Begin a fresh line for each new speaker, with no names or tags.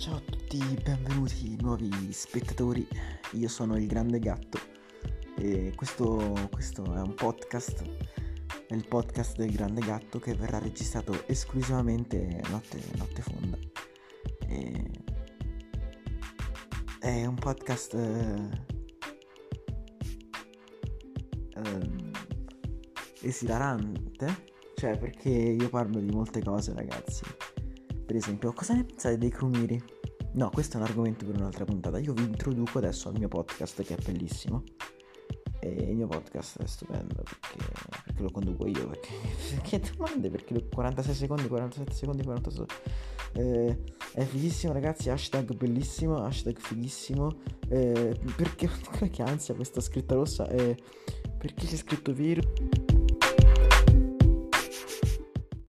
tutti, benvenuti nuovi spettatori. Io sono il Grande Gatto e questo, questo, è un podcast, è il podcast del Grande Gatto che verrà registrato esclusivamente notte, notte fonda. E è un podcast eh, eh, esilarante, cioè perché io parlo di molte cose ragazzi. Per esempio, cosa ne pensate dei crumiri? No, questo è un argomento per un'altra puntata. Io vi introduco adesso al mio podcast che è bellissimo. E il mio podcast è stupendo perché, perché lo conduco io. Perché, che domande? Perché 46 secondi, 47 secondi, 48 eh, è fighissimo ragazzi, hashtag bellissimo, hashtag fighissimo. Eh, perché che ansia questa scritta rossa? Eh, perché c'è scritto virus?